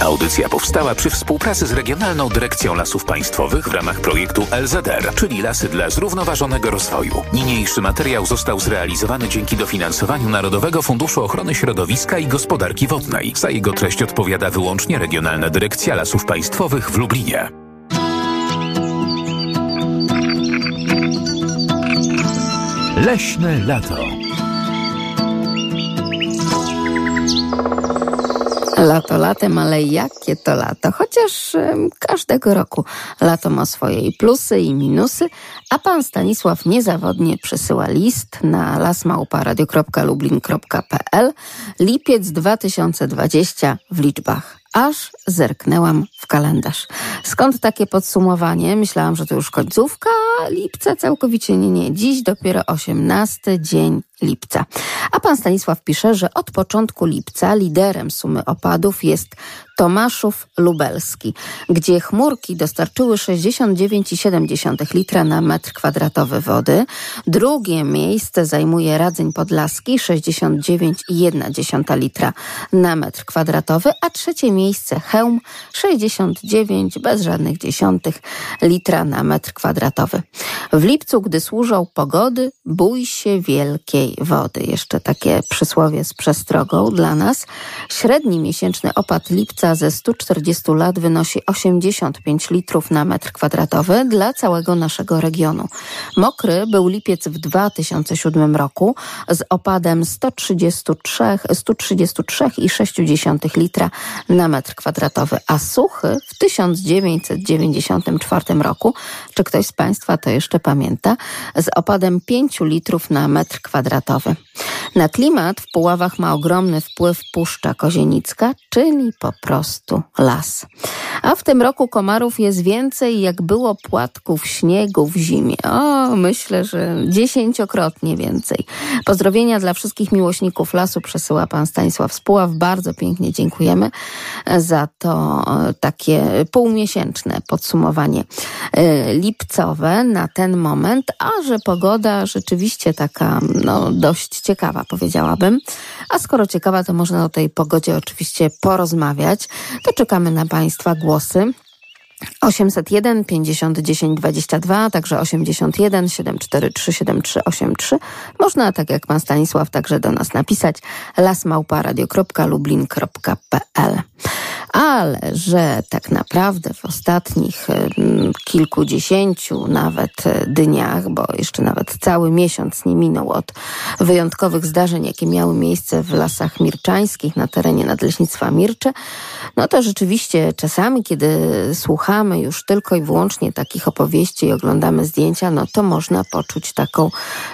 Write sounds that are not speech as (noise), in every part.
Audycja powstała przy współpracy z Regionalną Dyrekcją Lasów Państwowych w ramach projektu LZR, czyli Lasy dla Zrównoważonego Rozwoju. Niniejszy materiał został zrealizowany dzięki dofinansowaniu Narodowego Funduszu Ochrony Środowiska i Gospodarki Wodnej. Za jego treść odpowiada wyłącznie Regionalna Dyrekcja Lasów Państwowych w Lublinie. Leśne lato. Lato latem, ale jakie to lato? Chociaż każdego roku lato ma swoje i plusy i minusy, a pan Stanisław niezawodnie przesyła list na lasmałparadio.lublin.pl lipiec 2020 w liczbach. Aż zerknęłam w kalendarz. Skąd takie podsumowanie? Myślałam, że to już końcówka lipca, całkowicie nie, nie. Dziś dopiero 18 dzień lipca. A pan Stanisław pisze, że od początku lipca liderem sumy opadów jest Tomaszów Lubelski, gdzie chmurki dostarczyły 69,7 litra na metr kwadratowy wody. Drugie miejsce zajmuje Radzeń Podlaski 69,1 litra na metr kwadratowy, a trzecie miejsce Chełm 69 bez żadnych dziesiątych litra na metr kwadratowy. W lipcu, gdy służą pogody, bój się wielkiej wody. Jeszcze takie przysłowie z przestrogą dla nas. Średni miesięczny opad lipca ze 140 lat wynosi 85 litrów na metr kwadratowy dla całego naszego regionu. Mokry był lipiec w 2007 roku z opadem 133, 133,6 litra na metr kwadratowy, a suchy w 1994 roku, czy ktoś z Państwa to jeszcze pamięta, z opadem 5 litrów na metr kwadratowy. Na klimat w Puławach ma ogromny wpływ Puszcza Kozienicka, czyli po prostu las. A w tym roku komarów jest więcej, jak było płatków śniegu w zimie. O, myślę, że dziesięciokrotnie więcej. Pozdrowienia dla wszystkich miłośników lasu przesyła pan Stanisław Spuław. Bardzo pięknie dziękujemy za to e, takie półmiesięczne podsumowanie e, lipcowe na ten moment, a że pogoda rzeczywiście taka no, dość ciekawa, powiedziałabym. A skoro ciekawa, to można o tej pogodzie oczywiście porozmawiać. To czekamy na Państwa głosy. 801 50 10 22, a także 81 743 7383. Można, tak jak pan Stanisław, także do nas napisać lasmałparadio.lublin.pl. Ale że tak naprawdę w ostatnich mm, kilkudziesięciu nawet e, dniach, bo jeszcze nawet cały miesiąc nie minął od wyjątkowych zdarzeń, jakie miały miejsce w lasach mirczańskich na terenie Nadleśnictwa Mircze, no to rzeczywiście czasami, kiedy słuchamy już tylko i wyłącznie takich opowieści i oglądamy zdjęcia, no to można poczuć taką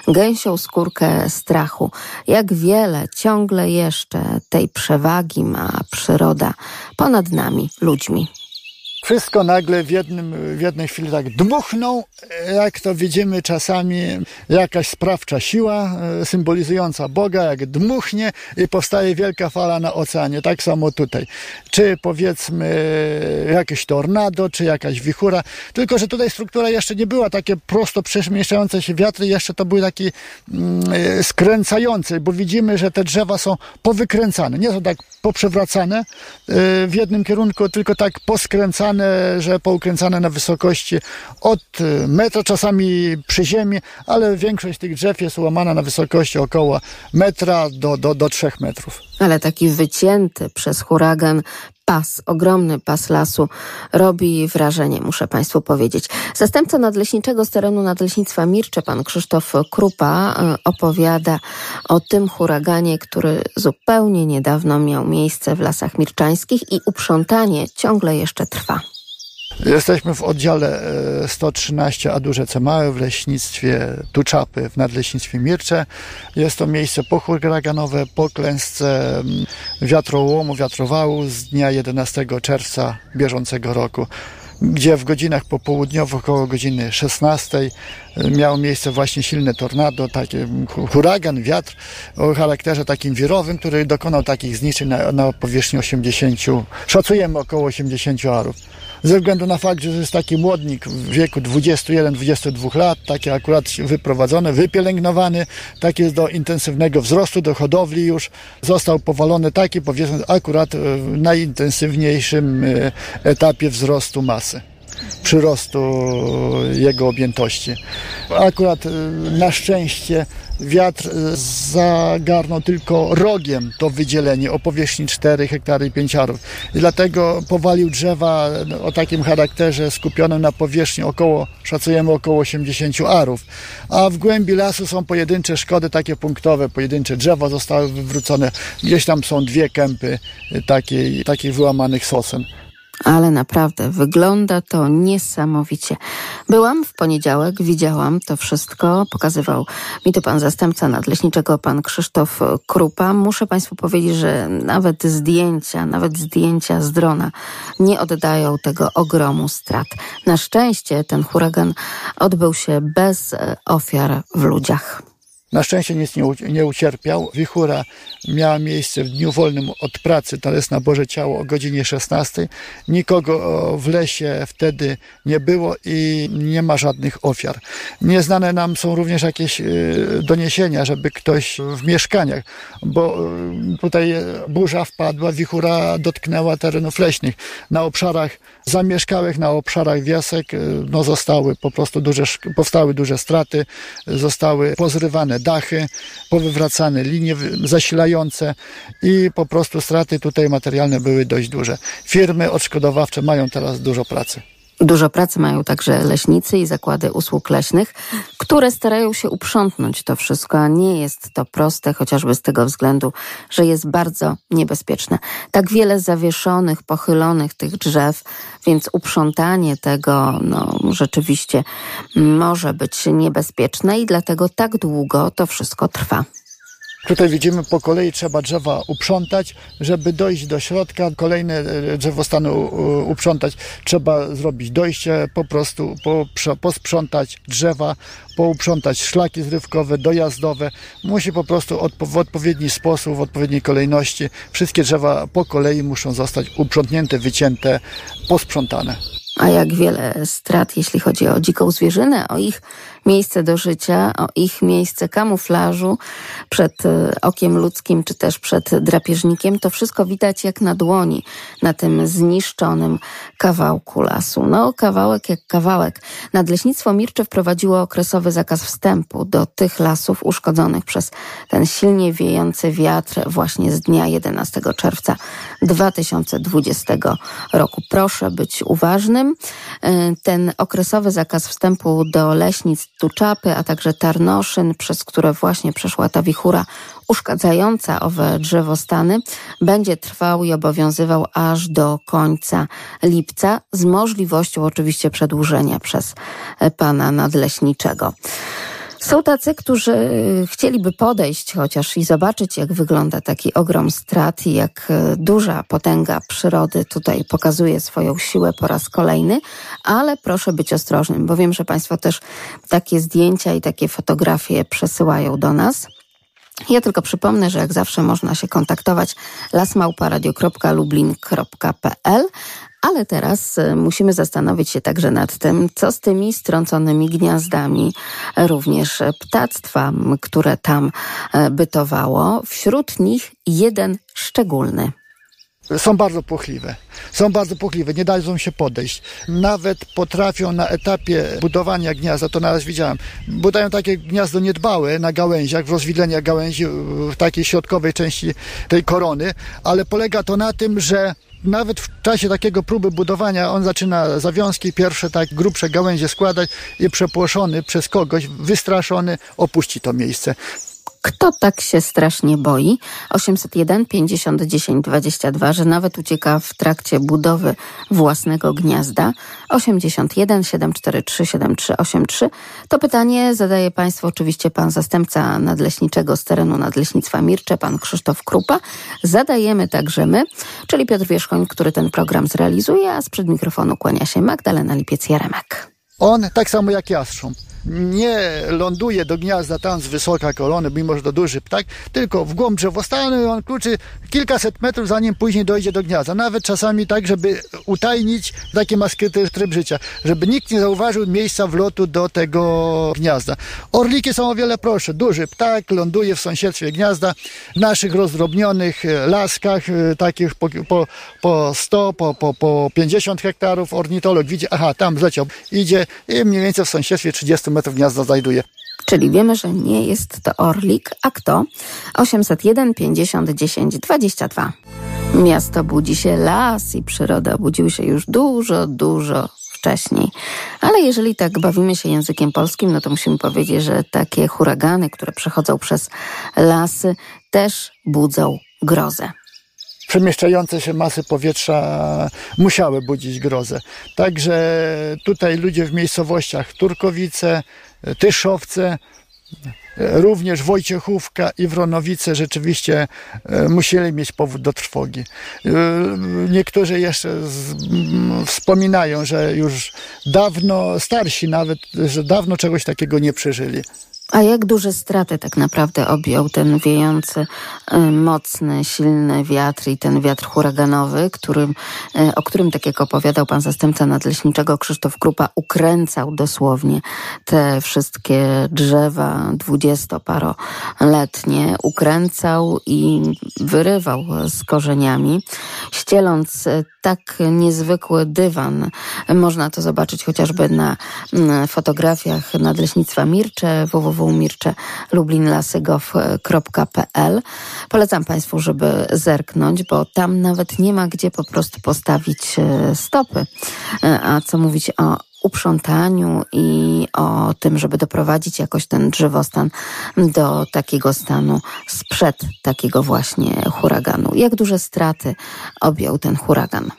gęsią skórkę strachu. Jak wiele ciągle jeszcze tej przewagi ma przyroda ponad nami, ludźmi. Wszystko nagle w, jednym, w jednej chwili tak dmuchną, jak to widzimy czasami, jakaś sprawcza siła e, symbolizująca Boga, jak dmuchnie i powstaje wielka fala na oceanie. Tak samo tutaj. Czy powiedzmy jakieś tornado, czy jakaś wichura. Tylko, że tutaj struktura jeszcze nie była takie prosto przemieszczające się wiatry, jeszcze to były takie mm, e, skręcające, bo widzimy, że te drzewa są powykręcane. Nie są tak poprzewracane e, w jednym kierunku, tylko tak poskręcane że poukręcane na wysokości od metra, czasami przy ziemi, ale większość tych drzew jest łamana na wysokości około metra do, do, do trzech metrów. Ale taki wycięty przez huragan pas, ogromny pas lasu robi wrażenie, muszę Państwu powiedzieć. Zastępca nadleśniczego z terenu Nadleśnictwa Mircze, pan Krzysztof Krupa, e, opowiada o tym huraganie, który zupełnie niedawno miał miejsce w lasach mirczańskich i uprzątanie ciągle jeszcze trwa. Jesteśmy w oddziale 113 Adurzece Małe w leśnictwie Tuczapy w nadleśnictwie Mircze. Jest to miejsce pochuraganowe po klęsce wiatrołomu, wiatrowału z dnia 11 czerwca bieżącego roku gdzie w godzinach popołudniowych około godziny 16 miało miejsce właśnie silne tornado, taki huragan, wiatr o charakterze takim wirowym, który dokonał takich zniszczeń na, na powierzchni 80, szacujemy około 80 arów ze względu na fakt, że jest taki młodnik w wieku 21-22 lat, taki akurat wyprowadzony, wypielęgnowany, tak jest do intensywnego wzrostu, do hodowli już, został powalony taki, powiedzmy, akurat w najintensywniejszym e, etapie wzrostu masy przyrostu jego objętości. Akurat y, na szczęście wiatr y, zagarnął tylko rogiem to wydzielenie o powierzchni 4 hektary i 5 arów. I dlatego powalił drzewa no, o takim charakterze skupionym na powierzchni około, szacujemy około 80 arów. A w głębi lasu są pojedyncze szkody, takie punktowe, pojedyncze drzewa zostały wywrócone. Gdzieś tam są dwie kępy y, takiej, takich wyłamanych sosen ale naprawdę wygląda to niesamowicie. Byłam w poniedziałek, widziałam to wszystko, pokazywał mi to pan zastępca nadleśniczego, pan Krzysztof Krupa. Muszę państwu powiedzieć, że nawet zdjęcia, nawet zdjęcia z drona nie oddają tego ogromu strat. Na szczęście ten huragan odbył się bez ofiar w ludziach. Na szczęście nic nie, ucierpiał. Wichura miała miejsce w dniu wolnym od pracy, to jest na Boże Ciało o godzinie 16. Nikogo w lesie wtedy nie było i nie ma żadnych ofiar. Nieznane nam są również jakieś y, doniesienia, żeby ktoś w mieszkaniach, bo y, tutaj burza wpadła, wichura dotknęła terenów leśnych. Na obszarach zamieszkałych, na obszarach wiosek y, no, zostały po prostu duże, powstały duże straty, zostały pozrywane dachy, powywracane linie zasilające i po prostu straty tutaj materialne były dość duże. Firmy odszkodowawcze mają teraz dużo pracy. Dużo pracy mają także leśnicy i zakłady usług leśnych, które starają się uprzątnąć to wszystko, a nie jest to proste, chociażby z tego względu, że jest bardzo niebezpieczne. Tak wiele zawieszonych, pochylonych tych drzew, więc uprzątanie tego no, rzeczywiście może być niebezpieczne i dlatego tak długo to wszystko trwa. Tutaj widzimy po kolei trzeba drzewa uprzątać, żeby dojść do środka, kolejne e, drzewostany uprzątać. Trzeba zrobić dojście, po prostu posprzątać drzewa, pouprzątać szlaki zrywkowe, dojazdowe. Musi po prostu w odpowiedni sposób, w odpowiedniej kolejności wszystkie drzewa po kolei muszą zostać uprzątnięte, wycięte, posprzątane. A jak wiele strat, jeśli chodzi o dziką zwierzynę, o ich miejsce do życia, o ich miejsce kamuflażu przed e, okiem ludzkim, czy też przed drapieżnikiem, to wszystko widać jak na dłoni na tym zniszczonym kawałku lasu. No, kawałek jak kawałek. Nadleśnictwo Mircze wprowadziło okresowy zakaz wstępu do tych lasów uszkodzonych przez ten silnie wiejący wiatr właśnie z dnia 11 czerwca 2020 roku. Proszę być uważnym. E, ten okresowy zakaz wstępu do leśnic Tuczapy, a także Tarnoszyn, przez które właśnie przeszła ta wichura uszkadzająca owe drzewostany, będzie trwał i obowiązywał aż do końca lipca, z możliwością oczywiście przedłużenia przez pana nadleśniczego. Są tacy, którzy y, chcieliby podejść chociaż i zobaczyć, jak wygląda taki ogrom strat i jak y, duża potęga przyrody tutaj pokazuje swoją siłę po raz kolejny, ale proszę być ostrożnym, bo wiem, że Państwo też takie zdjęcia i takie fotografie przesyłają do nas. Ja tylko przypomnę, że jak zawsze można się kontaktować lasmałparadio.lublin.pl, ale teraz e, musimy zastanowić się także nad tym, co z tymi strąconymi gniazdami również ptactwa, które tam e, bytowało. Wśród nich jeden szczególny są bardzo płochliwe. Są bardzo płochliwe, nie dają się podejść. Nawet potrafią na etapie budowania gniazda, to naraz widziałem, budają takie gniazdo niedbałe na gałęziach, w rozwidleniach gałęzi w takiej środkowej części tej korony, ale polega to na tym, że nawet w czasie takiego próby budowania on zaczyna zawiązki, pierwsze tak grubsze gałęzie składać i przepłoszony przez kogoś, wystraszony, opuści to miejsce. Kto tak się strasznie boi? 801 50 10 22, że nawet ucieka w trakcie budowy własnego gniazda. 81 743 7383. To pytanie zadaje Państwu oczywiście pan zastępca nadleśniczego z terenu Nadleśnictwa Mircze, pan Krzysztof Krupa. Zadajemy także my, czyli Piotr Wierzchoń, który ten program zrealizuje, a sprzed mikrofonu kłania się Magdalena Lipiec-Jaremek. On, tak samo jak jastrząb, nie ląduje do gniazda tam z wysoka kolony, mimo że to duży ptak, tylko w głąb drzewostanu i on kluczy kilkaset metrów, zanim później dojdzie do gniazda. Nawet czasami tak, żeby utajnić taki ma skryty tryb życia, żeby nikt nie zauważył miejsca wlotu do tego gniazda. Orliki są o wiele prostsze. Duży ptak ląduje w sąsiedztwie gniazda, naszych rozdrobnionych e, laskach, e, takich po, po, po 100, po, po, po 50 hektarów. Ornitolog widzi, aha, tam zleciał, idzie i mniej więcej w sąsiedztwie 30 metrów gniazda znajduje. Czyli wiemy, że nie jest to orlik, a kto? 801 50 10 22. Miasto budzi się, las i przyroda budziły się już dużo, dużo wcześniej. Ale jeżeli tak bawimy się językiem polskim, no to musimy powiedzieć, że takie huragany, które przechodzą przez lasy, też budzą grozę przemieszczające się masy powietrza musiały budzić grozę. Także tutaj ludzie w miejscowościach Turkowice, Tyszowce, Również Wojciechówka i Wronowice rzeczywiście e, musieli mieć powód do trwogi. E, niektórzy jeszcze z, wspominają, że już dawno, starsi nawet, że dawno czegoś takiego nie przeżyli. A jak duże straty tak naprawdę objął ten wiejący, y, mocny, silny wiatr i ten wiatr huraganowy, którym, y, o którym, tak jak opowiadał pan zastępca nadleśniczego Krzysztof Krupa, ukręcał dosłownie te wszystkie drzewa dwudziestoparoletnie, ukręcał i wyrywał z korzeniami, ścieląc y, tak niezwykły dywan. Można to zobaczyć chociażby na mm, fotografiach Nadleśnictwa Mircze www www.mircze.lublinlasy.gov.pl. Polecam Państwu, żeby zerknąć, bo tam nawet nie ma gdzie po prostu postawić e, stopy. E, a co mówić o uprzątaniu i o tym, żeby doprowadzić jakoś ten drzewostan do takiego stanu sprzed takiego właśnie huraganu. Jak duże straty objął ten huragan?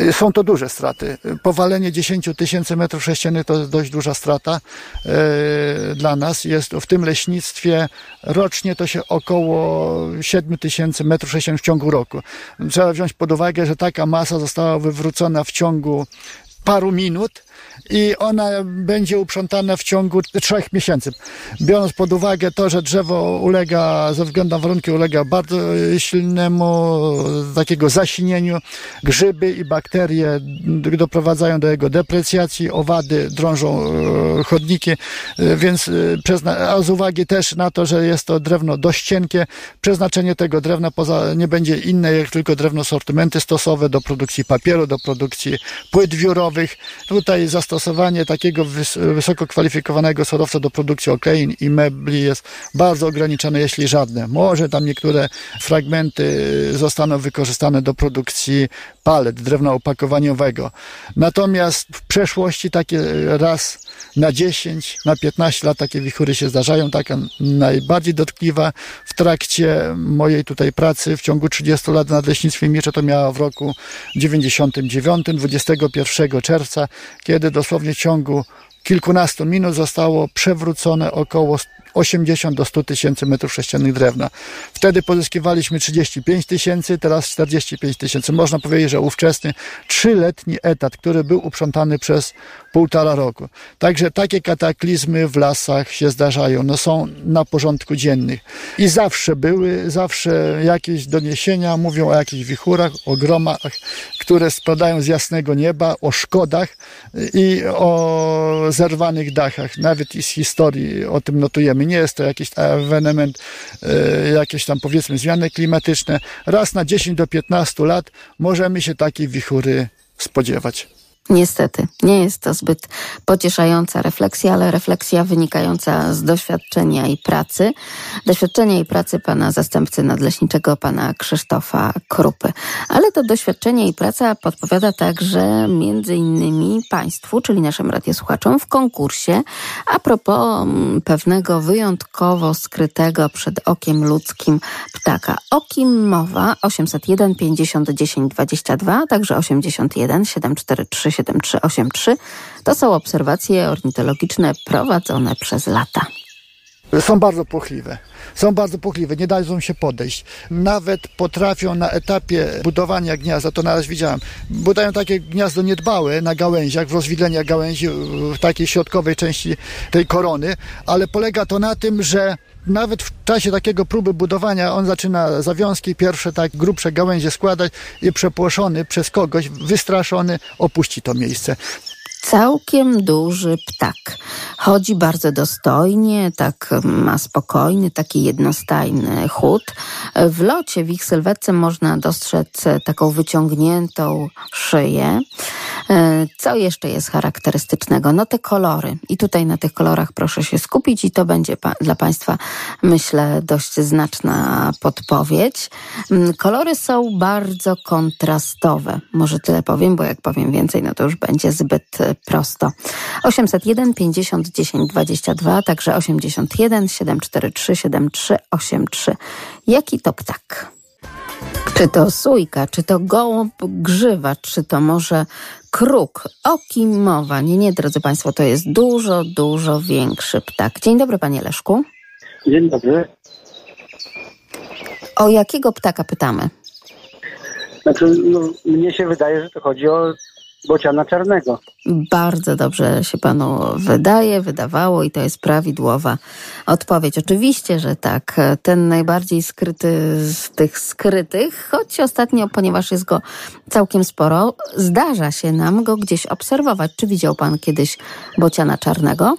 Y, są to duże straty. Powalenie 10 tysięcy metrów sześciennych to dość duża strata e, dla nas. Jest w tym leśnictwie rocznie to się około 7 tysięcy metrów sześciennych w ciągu roku. Trzeba wziąć pod uwagę, że taka masa została wywrócona w ciągu paru minut i ona będzie uprzątana w ciągu trzech miesięcy. Biorąc pod uwagę to, że drzewo ulega, ze względu na warunki, ulega bardzo silnemu takiego zasinieniu, grzyby i bakterie doprowadzają do jego deprecjacji, owady drążą e, chodniki, e, więc e, a z uwagi też na to, że jest to drewno dość cienkie, przeznaczenie tego drewna poza, nie będzie inne jak tylko drewno sortymenty stosowe do produkcji papieru, do produkcji płyt wiórowych. Tutaj zastosowanie takiego wysoko kwalifikowanego surowca do produkcji oklein i mebli jest bardzo ograniczone, jeśli żadne. Może tam niektóre fragmenty zostaną wykorzystane do produkcji palet, drewna opakowaniowego. Natomiast w przeszłości takie raz na 10, na 15 lat takie wichury się zdarzają. Taka najbardziej dotkliwa w trakcie mojej tutaj pracy w ciągu 30 lat na Leśnictwie Miecze to miała w roku 99, 21 czerwca, kiedy dosłownie w ciągu kilkunastu minut zostało przewrócone około 80 do 100 tysięcy metrów sześciennych drewna. Wtedy pozyskiwaliśmy 35 tysięcy, teraz 45 tysięcy. Można powiedzieć, że ówczesny trzyletni etat, który był uprzątany przez półtora roku. Także takie kataklizmy w lasach się zdarzają, no są na porządku dziennych. I zawsze były, zawsze jakieś doniesienia mówią o jakichś wichurach, o gromach, które spadają z jasnego nieba, o szkodach i o zerwanych dachach. Nawet i z historii o tym notujemy. Nie jest to jakiś ewenement, e, jakieś tam powiedzmy zmiany klimatyczne. Raz na 10 do 15 lat możemy się takiej wichury spodziewać. Niestety, nie jest to zbyt pocieszająca refleksja, ale refleksja wynikająca z doświadczenia i pracy. Doświadczenia i pracy pana zastępcy nadleśniczego, pana Krzysztofa Krupy. Ale to doświadczenie i praca podpowiada także między innymi państwu, czyli naszym radiosłuchaczom w konkursie a propos mm, pewnego wyjątkowo skrytego przed okiem ludzkim ptaka. O kim mowa? 801 50 10 22, także 81 743 7383 to są obserwacje ornitologiczne prowadzone przez lata. są bardzo płochliwe. Są bardzo płochliwe, nie dają się podejść. Nawet potrafią na etapie budowania gniazda, to na razie widziałem, budują takie gniazdo niedbałe na gałęziach, w rozwidleniach gałęzi, w takiej środkowej części tej korony, ale polega to na tym, że nawet w czasie takiego próby budowania on zaczyna zawiązki pierwsze, tak grubsze gałęzie składać i przepłoszony przez kogoś, wystraszony, opuści to miejsce całkiem duży ptak. Chodzi bardzo dostojnie, tak ma spokojny, taki jednostajny chód. W locie, w ich sylwetce można dostrzec taką wyciągniętą szyję. Co jeszcze jest charakterystycznego? No te kolory. I tutaj na tych kolorach proszę się skupić i to będzie pa dla Państwa, myślę, dość znaczna podpowiedź. Kolory są bardzo kontrastowe. Może tyle powiem, bo jak powiem więcej, no to już będzie zbyt prosto. 801 50 10 22, także 81 743 7383. Jaki to ptak? Czy to sójka, czy to gołąb grzywacz, czy to może kruk? O kim mowa? Nie, nie, drodzy Państwo, to jest dużo, dużo większy ptak. Dzień dobry, Panie Leszku. Dzień dobry. O jakiego ptaka pytamy? Znaczy, no, mnie się wydaje, że to chodzi o bociana czarnego. Bardzo dobrze się panu wydaje, wydawało i to jest prawidłowa odpowiedź. Oczywiście, że tak. Ten najbardziej skryty z tych skrytych, choć ostatnio, ponieważ jest go całkiem sporo, zdarza się nam go gdzieś obserwować. Czy widział pan kiedyś bociana czarnego?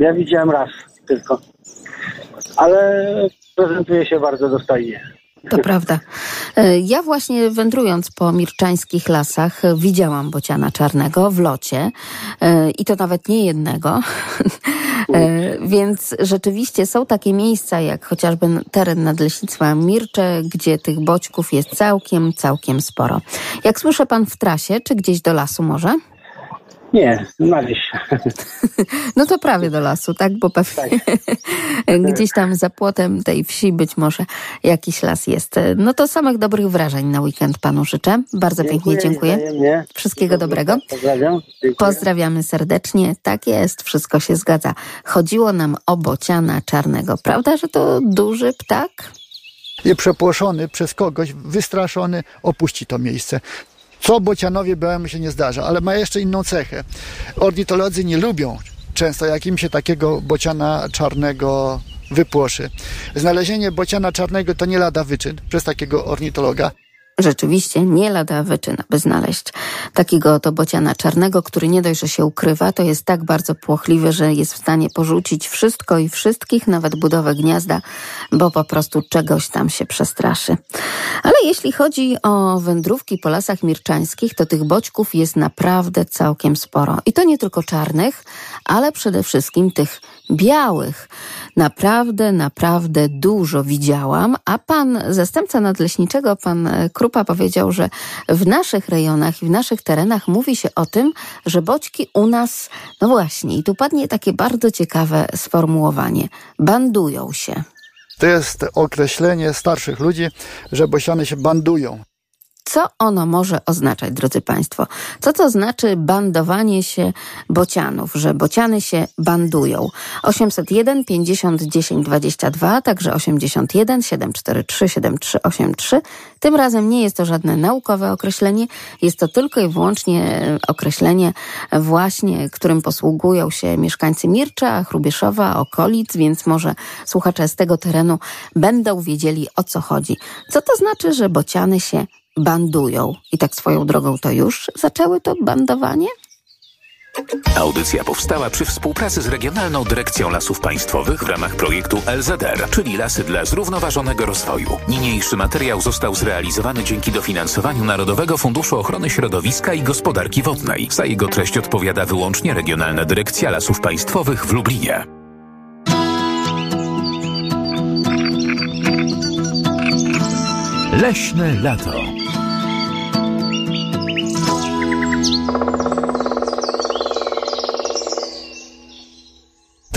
Ja widziałem raz tylko. Ale prezentuje się bardzo dostojnie. To prawda. E, ja właśnie wędrując po mirczańskich lasach widziałam bociana czarnego w locie e, i to nawet nie jednego. (laughs) E, więc rzeczywiście są takie miejsca, jak chociażby teren nadleśnictwa Mircze, gdzie tych boćków jest całkiem, całkiem sporo. Jak słyszę pan w trasie, czy gdzieś do lasu może? Nie, na wieś. (laughs) No to prawie do lasu, tak? Bo pewnie tak. (laughs) gdzieś tam za płotem tej wsi być może jakiś las jest. No to samych dobrych wrażeń na weekend panu życzę. Bardzo dziękuję, pięknie dziękuję. Wszystkiego dobrego. Pozdrawiam. Pozdrawiamy serdecznie. Tak jest, wszystko się zgadza. Chodziło nam o bociana czarnego. Prawda, że to duży ptak? I przepłoszony przez kogoś, wystraszony, opuści to miejsce. Co bocianowi białemu się nie zdarza, ale ma jeszcze inną cechę. Ornitolodzy nie lubią często, jak im się takiego bociana czarnego wypłoszy. Znalezienie bociana czarnego to nie lada wyczyn przez takiego ornitologa. Rzeczywiście nie lada wyczyna, by znaleźć takiego oto bociana czarnego, który nie dość, że się ukrywa, to jest tak bardzo płochliwy, że jest w stanie porzucić wszystko i wszystkich, nawet budowę gniazda, bo po prostu czegoś tam się przestraszy. Ale jeśli chodzi o wędrówki po lasach mirczańskich, to tych boćków jest naprawdę całkiem sporo. I to nie tylko czarnych, ale przede wszystkim tych białych. Naprawdę, naprawdę dużo widziałam, a pan zastępca nadleśniczego, pan Krupa powiedział, że w naszych rejonach i w naszych terenach mówi się o tym, że boćki u nas, no właśnie, i tu padnie takie bardzo ciekawe sformułowanie, bandują się. To jest określenie starszych ludzi, że bosiany się bandują. Co ono może oznaczać, drodzy Państwo? Co to znaczy bandowanie się bocianów, że bociany się bandują? 801 50 10 22, także 81 743 7383. Tym razem nie jest to żadne naukowe określenie, jest to tylko i wyłącznie określenie właśnie, którym posługują się mieszkańcy Mircza, Chrubieszowa, okolic, więc może słuchacze z tego terenu będą wiedzieli o co chodzi. Co to znaczy, że bociany się bandują. I tak swoją drogą to już zaczęły to bandowanie? Audycja powstała przy współpracy z Regionalną Dyrekcją Lasów Państwowych w ramach projektu LZR, czyli Lasy dla Zrównoważonego Rozwoju. Niniejszy materiał został zrealizowany dzięki dofinansowaniu Narodowego Funduszu Ochrony Środowiska i Gospodarki Wodnej. Za jego treść odpowiada wyłącznie Regionalna Dyrekcja Lasów Państwowych w Lublinie. Leśne lato.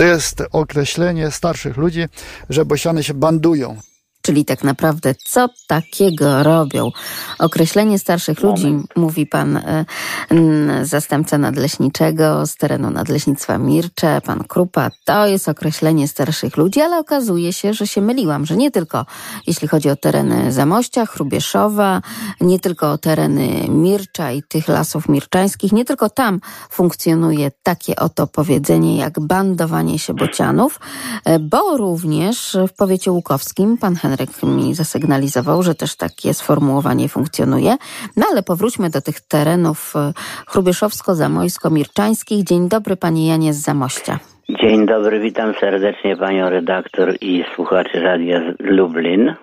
To jest określenie starszych ludzi, że bosiany się bandują. Czyli tak naprawdę co takiego robią. Określenie starszych Moment. ludzi, mówi pan e, n, zastępca nadleśniczego z terenu nadleśnictwa Mircze, pan Krupa, to jest określenie starszych ludzi, ale okazuje się, że się myliłam, że nie tylko jeśli chodzi o tereny Zamościa, Chrubieszowa, nie tylko o tereny Mircza i tych lasów mirczańskich, nie tylko tam funkcjonuje takie oto powiedzenie jak bandowanie się bocianów, e, bo również w powiecie łukowskim pan Henryk mi zasygnalizował, że też takie sformułowanie funkcjonuje. No ale powróćmy do tych terenów e, chrubieszowsko-zamojsko-mirczańskich. Dzień dobry panie Janie z Zamościa. Dzień dobry, witam serdecznie panią redaktor i słuchaczy Radia Lublin.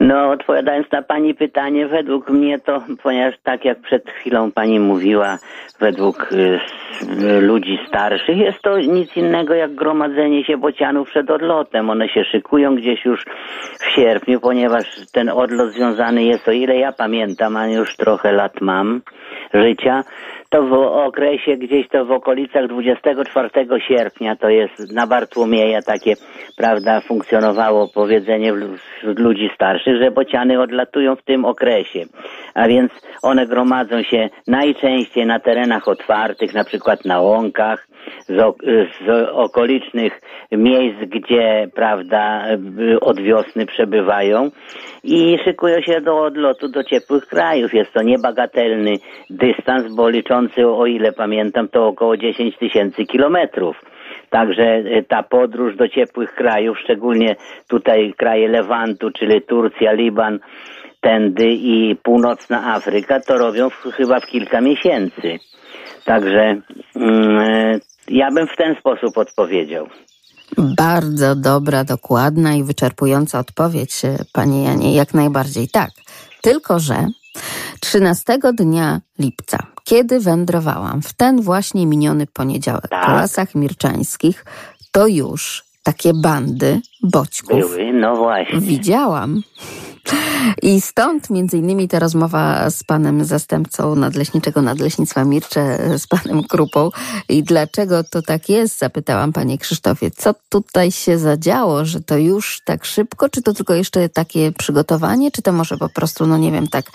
No, odpowiadając na pani pytanie, według mnie to, ponieważ tak jak przed chwilą pani mówiła, według y, ludzi starszych jest to nic innego jak gromadzenie się bocianów przed odlotem. One się szykują gdzieś już w sierpniu, ponieważ ten odlot związany jest, o ile ja pamiętam, a już trochę lat mam życia, to w okresie gdzieś to w okolicach 24 sierpnia, to jest na Bartłomieja takie, prawda, funkcjonowało powiedzenie wśród ludzi starszych, że bociany odlatują w tym okresie. A więc one gromadzą się najczęściej na terenach otwartych, na przykład na łąkach, z, z okolicznych miejsc, gdzie, prawda, y, od wiosny przebywają i szykują się do odlotu do ciepłych krajów. Jest to niebagatelny dystans, bo liczący, o ile pamiętam, to około 10 tysięcy kilometrów. Także y, ta podróż do ciepłych krajów, szczególnie tutaj kraje Lewantu, czyli Turcja, Liban, tędy i północna Afryka, to robią w, chyba w kilka miesięcy. Także mm, ja bym w ten sposób odpowiedział. Bardzo dobra, dokładna i wyczerpująca odpowiedź, e, panie Janie, jak najbardziej tak. Tylko, że 13 dnia lipca, kiedy wędrowałam w ten właśnie miniony poniedziałek Tak. po lasach mirczańskich, to już takie bandy boćków Były, no właśnie. widziałam. I stąd między innymi ta rozmowa z panem zastępcą nadleśniczego Nadleśnictwa Mircze, z panem Krupą. I dlaczego to tak jest? Zapytałam panie Krzysztofie, co tutaj się zadziało, że to już tak szybko, czy to tylko jeszcze takie przygotowanie, czy to może po prostu, no nie wiem, tak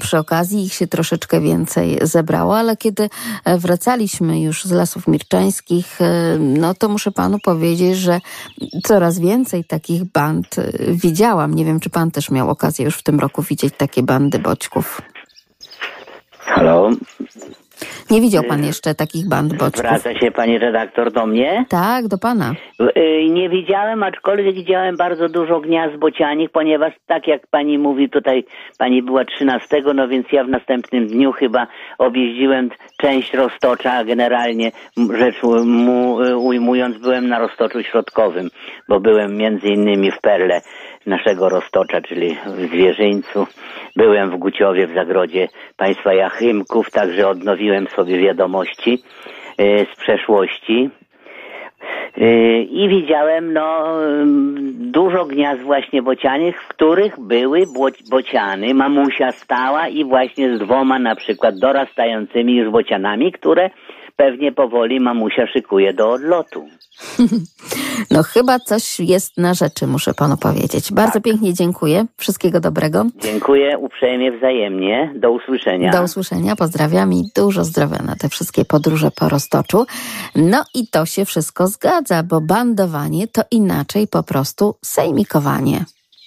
przy okazji ich się troszeczkę więcej zebrało, ale kiedy e, wracaliśmy już z Lasów Mirczańskich, e, no to muszę panu powiedzieć, że coraz więcej takich band e, widziałam. Nie wiem, czy pan też miał okazję już w tym roku widzieć takie bandy boćków. Halo? Nie widział pan jeszcze takich band boćków? Zwraca się pani redaktor do mnie? Tak, do pana. Y, Nie widziałem, aczkolwiek widziałem bardzo dużo gniazd bocianich, ponieważ tak jak pani mówi tutaj, pani była 13, no więc ja w następnym dniu chyba objeździłem część roztocza, a generalnie rzecz mu, y, ujmując byłem na roztoczu środkowym, bo byłem między innymi w Perle naszego roztocza, czyli w Zwierzyńcu. Byłem w Guciowie w zagrodzie państwa Jachymków, także odnowiłem sobie wiadomości y, z przeszłości. Yy, I widziałem no dużo gniazd właśnie bocianych, w których były bo- bociany, mamusia stała i właśnie z dwoma na przykład dorastającymi już bocianami, które pewnie powoli mamusia szykuje do odlotu. (laughs) No chyba coś jest na rzeczy, muszę panu powiedzieć. Bardzo pięknie dziękuję. Wszystkiego dobrego. Dziękuję uprzejmie wzajemnie. Do usłyszenia. Do usłyszenia, pozdrawiam i dużo zdrowia na te wszystkie podróże po roztoczu. No i to się wszystko zgadza, bo bandowanie to inaczej po prostu sejmikowanie.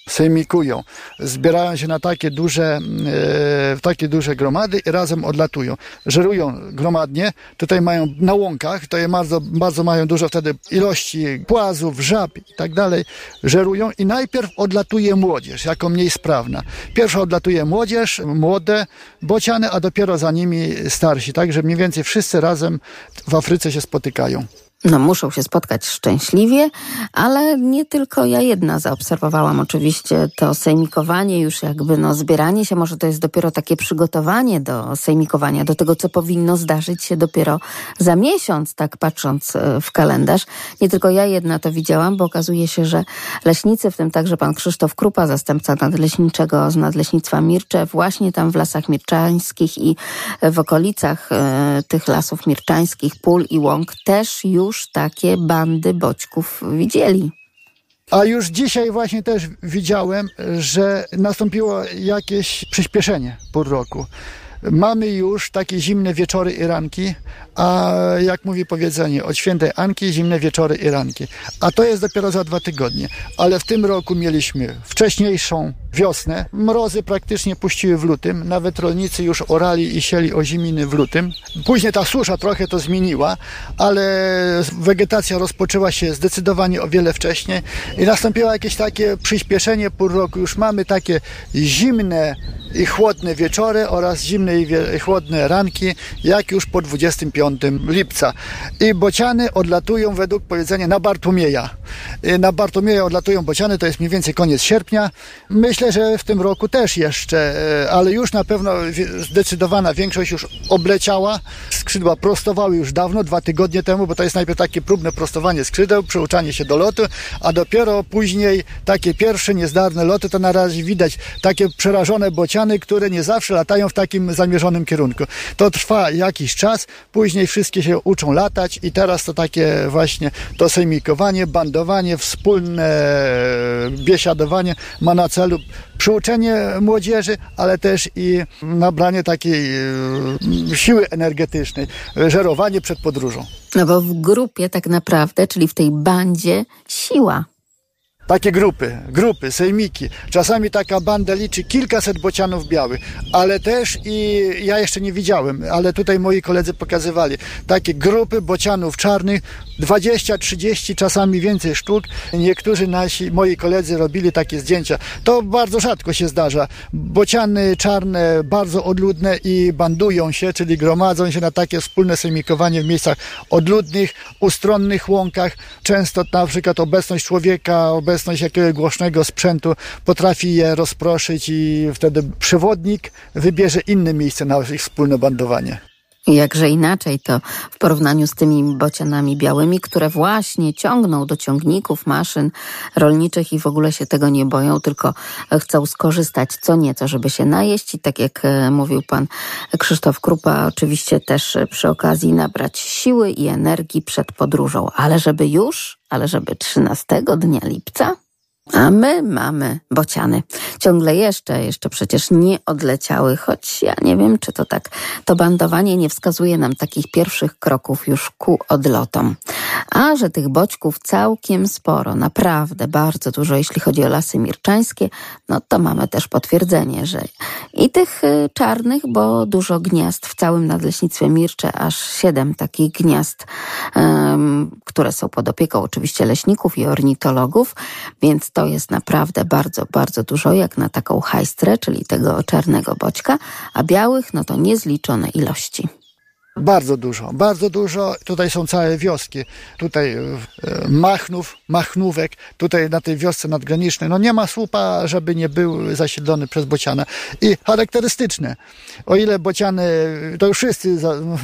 Sejmikują, zbierają się na takie duże, e, takie duże gromady i razem odlatują. Żerują gromadnie, tutaj mają na łąkach, to je bardzo, bardzo mają dużo wtedy ilości płazów, żab i tak dalej, żerują i najpierw odlatuje młodzież, jako mniej sprawna. Pierwsza odlatuje młodzież, młode bociany, a dopiero za nimi starsi, tak, że mniej więcej wszyscy razem w Afryce się spotykają. No, muszą się spotkać szczęśliwie, ale nie tylko ja jedna zaobserwowałam oczywiście to sejmikowanie, już jakby no zbieranie się, może to jest dopiero takie przygotowanie do sejmikowania, do tego, co powinno zdarzyć się dopiero za miesiąc, tak patrząc e, w kalendarz. Nie tylko ja jedna to widziałam, bo okazuje się, że leśnicy, w tym także pan Krzysztof Krupa, zastępca nadleśniczego z Nadleśnictwa Mircze, właśnie tam w Lasach Mirczańskich i w okolicach e, tych lasów mirczańskich, pól i łąk też już takie bandy boćków widzieli. A już dzisiaj właśnie też widziałem, że nastąpiło jakieś przyspieszenie pół roku. Mamy już takie zimne wieczory i ranki, a jak mówi powiedzenie, od świętej Anki zimne wieczory i ranki. A to jest dopiero za dwa tygodnie. Ale w tym roku mieliśmy wcześniejszą wiosnę. Mrozy praktycznie puściły w lutym. Nawet rolnicy już orali i sieli oziminy w lutym. Później ta susza trochę to zmieniła, ale wegetacja rozpoczęła się zdecydowanie o wiele wcześniej i nastąpiło jakieś takie przyspieszenie pół roku. Już mamy takie zimne i chłodne wieczory oraz zimne i chłodne ranki, jak już po 25 lipca. I bociany odlatują według powiedzenia na Bartłomieja. Na Bartłomieja odlatują bociany, to jest mniej więcej koniec sierpnia. Myślę, że w tym roku też jeszcze, e, ale już na pewno zdecydowana większość już obleciała. Skrzydła prostowały już dawno, dwa tygodnie temu, bo to jest najpierw takie próbne prostowanie skrzydeł, przyuczanie się do lotu, a dopiero później takie pierwsze niezdarne loty, to na razie widać takie przerażone bociany, które nie zawsze latają w takim zamierzonym kierunku. To trwa jakiś czas, później wszystkie się uczą latać i teraz to takie właśnie to sejmikowanie, bandowanie, wspólne biesiadowanie ma na celu przyuczenie młodzieży, ale też i nabranie takiej e, siły energetycznej, żerowanie przed podróżą. No bo w grupie tak naprawdę, czyli w tej bandzie siła takie grupy, grupy, sejmiki. Czasami taka banda liczy kilkaset bocianów białych, ale też i ja jeszcze nie widziałem, ale tutaj moi koledzy pokazywali takie grupy bocianów czarnych, 20, 30, czasami więcej sztuk. Niektórzy nasi, moi koledzy robili takie zdjęcia. To bardzo rzadko się zdarza. Bociany czarne, bardzo odludne i bandują się, czyli gromadzą się na takie wspólne sejmikowanie w miejscach odludnych, ustronnych łąkach. Często na przykład obecność człowieka, obecność obecność jakiegoś głośnego sprzętu potrafi je rozproszyć i wtedy przewodnik wybierze inne miejsce na ich wspólne bandowanie. Jakże inaczej to w porównaniu z tymi bocianami białymi, które właśnie ciągną do ciągników, maszyn rolniczych i w ogóle się tego nie boją, tylko chcą skorzystać co nieco, żeby się najeść i tak jak e, mówił pan Krzysztof Krupa, oczywiście też przy okazji nabrać siły i energii przed podróżą, ale żeby już, ale żeby 13 dnia lipca? A my mamy bociany. Ciągle jeszcze, jeszcze przecież nie odleciały, choć ja nie wiem, czy to tak. To bandowanie nie wskazuje nam takich pierwszych kroków już ku odlotom. A że tych boćków całkiem sporo, naprawdę bardzo dużo, jeśli chodzi o lasy mirczańskie, no to mamy też potwierdzenie, że i tych y, czarnych, bo dużo gniazd w całym nadleśnictwie Mircze, aż siedem takich gniazd, um, które są pod opieką oczywiście leśników i ornitologów, więc to jest naprawdę bardzo, bardzo dużo, jak na taką hajstrę, czyli tego czarnego boćka, a białych, no to niezliczone ilości. Bardzo dużo, bardzo dużo. Tutaj są całe wioski. Tutaj e, Machnów, Machnówek, tutaj na tej wiosce nadgranicznej. No nie ma słupa, żeby nie był zasiedlony przez bociana. I charakterystyczne, o ile bociany, to już wszyscy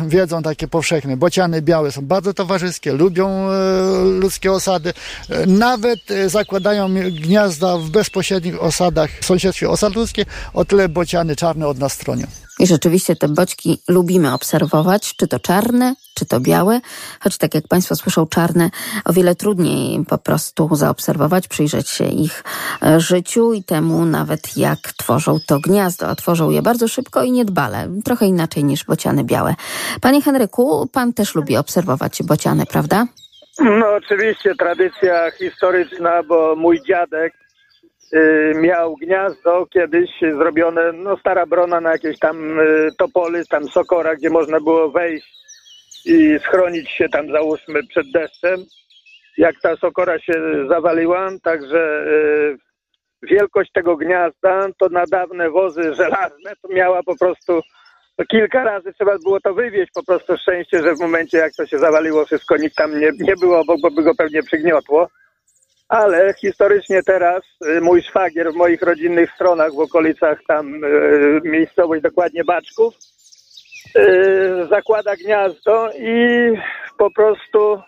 wiedzą takie powszechne, bociany białe są bardzo towarzyskie, lubią e, ludzkie osady, e, nawet zakładają gniazda w bezpośrednich osadach w sąsiedztwie osad ludzkich, o tyle bociany czarne od nas stronią. I rzeczywiście te boćki lubimy obserwować, czy to czarne, czy to białe, choć tak jak Państwo słyszą, czarne o wiele trudniej po prostu zaobserwować, przyjrzeć się ich e, życiu i temu nawet jak tworzą to gniazdo, a tworzą je bardzo szybko i niedbale, trochę inaczej niż bociany białe. Panie Henryku, Pan też lubi obserwować bociany, prawda? No oczywiście, tradycja historyczna, bo mój dziadek miał gniazdo kiedyś zrobione, no stara brona na jakieś tam y, topoly, tam sokora, gdzie można było wejść i schronić się tam załóżmy przed deszczem. Jak ta sokora się zawaliła, także y, wielkość tego gniazda to na dawne wozy żelazne to miała po prostu to kilka razy trzeba było to wywieźć, po prostu szczęście, że w momencie jak to się zawaliło wszystko nikt tam nie, nie było bo by go pewnie przygniotło ale historycznie teraz y, mój szwagier w moich rodzinnych stronach w okolicach tam y, miejscowość dokładnie Baczków y, zakłada gniazdo i po prostu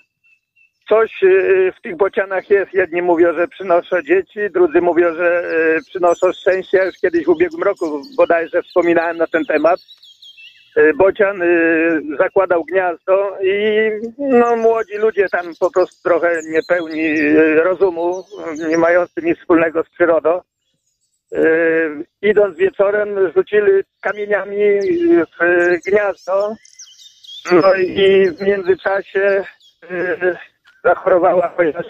coś w tych bocianach jest. Jedni mówią, że przynoszą dzieci, drudzy mówią, że przynoszą szczęście. Już kiedyś w ubiegłym roku bodajże wspominałem na ten temat. Y, bocian y, zakładał gniazdo i no, młodzi ludzie tam po prostu trochę niepełni y, rozumu, nie mający nic wspólnego z przyrodą, idąc wieczorem rzucili kamieniami w gniazdo. No i w międzyczasie zachorowała chociaż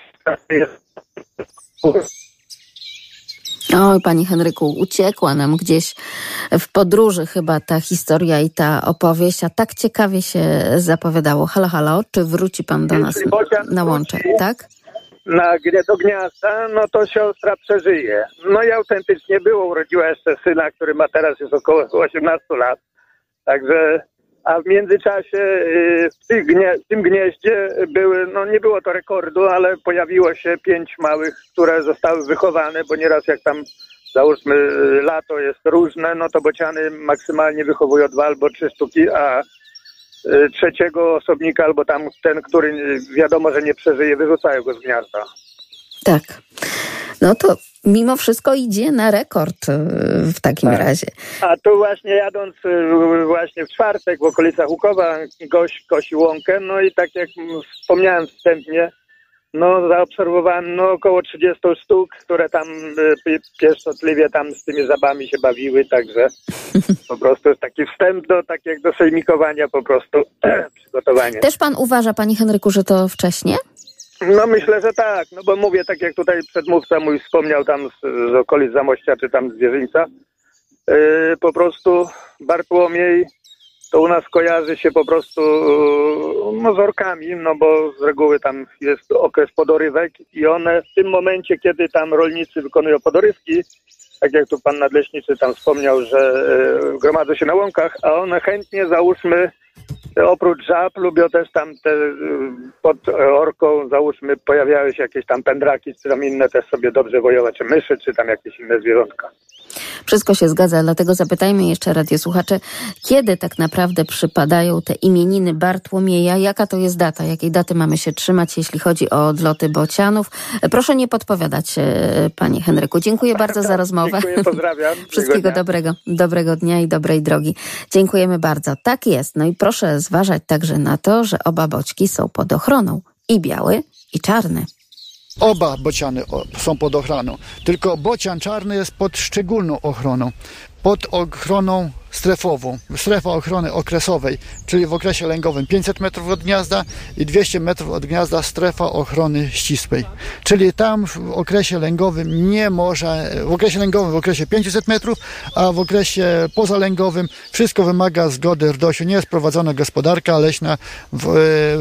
Oj, Pani Henryku, uciekła nam gdzieś w podróży chyba ta historia i ta opowieść, a tak ciekawie się zapowiadało. Halo, halo, czy wróci Pan do nas na łącze, tak? na, do gniazda, no to siostra przeżyje. No i autentycznie było, urodziła jeszcze syna, który ma teraz już około 18 lat. Także, a w międzyczasie y, w, tym gnieździe były, no nie było to rekordu, ale pojawiło się pięć małych, które zostały wychowane, bo nieraz jak tam załóżmy lato jest różne, no to bociany maksymalnie wychowują dwa albo trzy sztuki, a y, trzeciego osobnika albo tam ten, który wiadomo, że nie przeżyje, wyrzucają go z gniazda. Tak. No to mimo wszystko idzie na rekord y, w takim Tak. razie. A tu właśnie jadąc y, właśnie w czwartek w okolicach Łukowa gość kosi łąkę, no i tak jak wspomniałem wstępnie, no zaobserwowałem no, około 30 sztuk, które tam y, pi- pieszczotliwie tam z tymi żabami się bawiły, także (laughs) po prostu jest taki wstęp do takiego do sejmikowania po prostu (clears throat) przygotowanie. Też Pan uważa, Pani Henryku, że to wcześnie? No myślę, że tak, no bo mówię, tak jak tutaj przedmówca mój wspomniał tam z, z okolic Zamościa czy tam z Wierzyńca, yy, po prostu Bartłomiej to u nas kojarzy się po prostu yy, no, z orkami, no bo z reguły tam jest okres podorywek i one w tym momencie, kiedy tam rolnicy wykonują podorywki, tak jak tu pan nadleśniczy tam wspomniał, że yy, gromadzą się na łąkach, a one chętnie załóżmy oprócz żab lubią też tam te y, pod orką, załóżmy, pojawiały się jakieś tam pędraki, czy tam inne też sobie dobrze wojowe, czy myszy, czy tam jakieś inne zwierzątka. Wszystko się zgadza, dlatego zapytajmy jeszcze radiosłuchacze, kiedy tak naprawdę przypadają te imieniny Bartłomieja? Jaka to jest data? Jakiej daty mamy się trzymać, jeśli chodzi o odloty bocianów? Proszę nie podpowiadać, e, Panie Henryku. Dziękuję bardzo za rozmowę. Dziękuję, pozdrawiam. (laughs) Wszystkiego dobrego, dobrego dnia i dobrej drogi. Dziękujemy bardzo. Tak jest. No i proszę zważać także na to, że oba boćki są pod ochroną. I biały, i czarny. Oba bociany są pod ochroną, tylko bocian czarny jest pod szczególną ochroną, pod ochroną strefową, strefa ochrony okresowej, czyli w okresie lęgowym 500 metrów od gniazda i 200 metrów od gniazda strefa ochrony ścisłej. Czyli tam w okresie lęgowym nie może, w okresie lęgowym w okresie 500 metrów, a w okresie pozalęgowym wszystko wymaga zgody RDOŚ-u. Nie jest prowadzona gospodarka leśna w,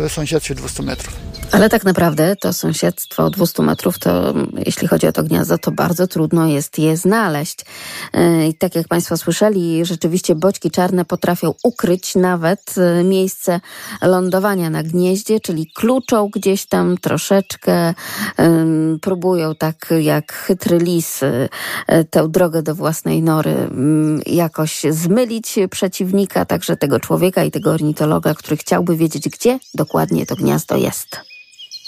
e, sąsiedztwie 200 metrów. Ale tak naprawdę to sąsiedztwo 200 metrów, to jeśli chodzi o to gniazdo, to bardzo trudno jest je znaleźć. Yy, I tak jak Państwo słyszeli, rzeczywiście boćki czarne potrafią ukryć nawet yy, miejsce lądowania na gnieździe, czyli kluczą gdzieś tam troszeczkę, próbują tak jak chytry lis yy, tę drogę do własnej nory ym, jakoś zmylić przeciwnika, także tego człowieka i tego ornitologa, który chciałby wiedzieć, gdzie dokładnie to gniazdo jest.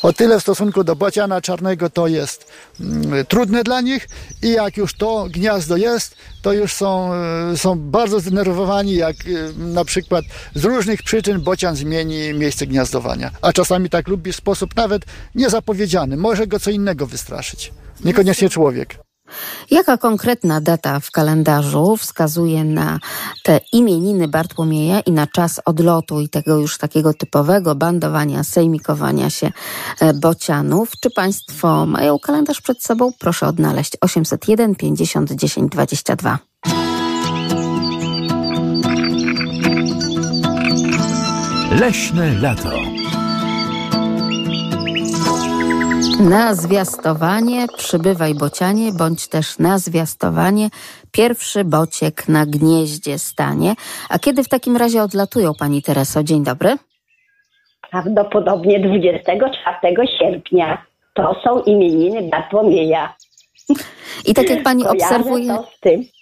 O tyle w stosunku do bociana czarnego to jest mm, trudne dla nich i jak już to gniazdo jest, to już są, e, są bardzo zdenerwowani, jak e, na przykład z różnych przyczyn bocian zmieni miejsce gniazdowania. A czasami tak lubi w sposób nawet niezapowiedziany. Może go co innego wystraszyć. Niekoniecznie człowiek. Jaka konkretna data w kalendarzu wskazuje na te imieniny Bartłomieja i na czas odlotu i tego już takiego typowego bandowania, sejmikowania się e, bocianów? Czy Państwo mają kalendarz przed sobą? Proszę odnaleźć 801 50 10 22. Leśne lato. Na zwiastowanie przybywaj bocianie, bądź też na zwiastowanie pierwszy bociek na gnieździe stanie. A kiedy w takim razie odlatują Pani Tereso? Dzień dobry. Prawdopodobnie 24 sierpnia. To są imieniny Bartłomieja. I tak jak Pani Kojarzę obserwuje,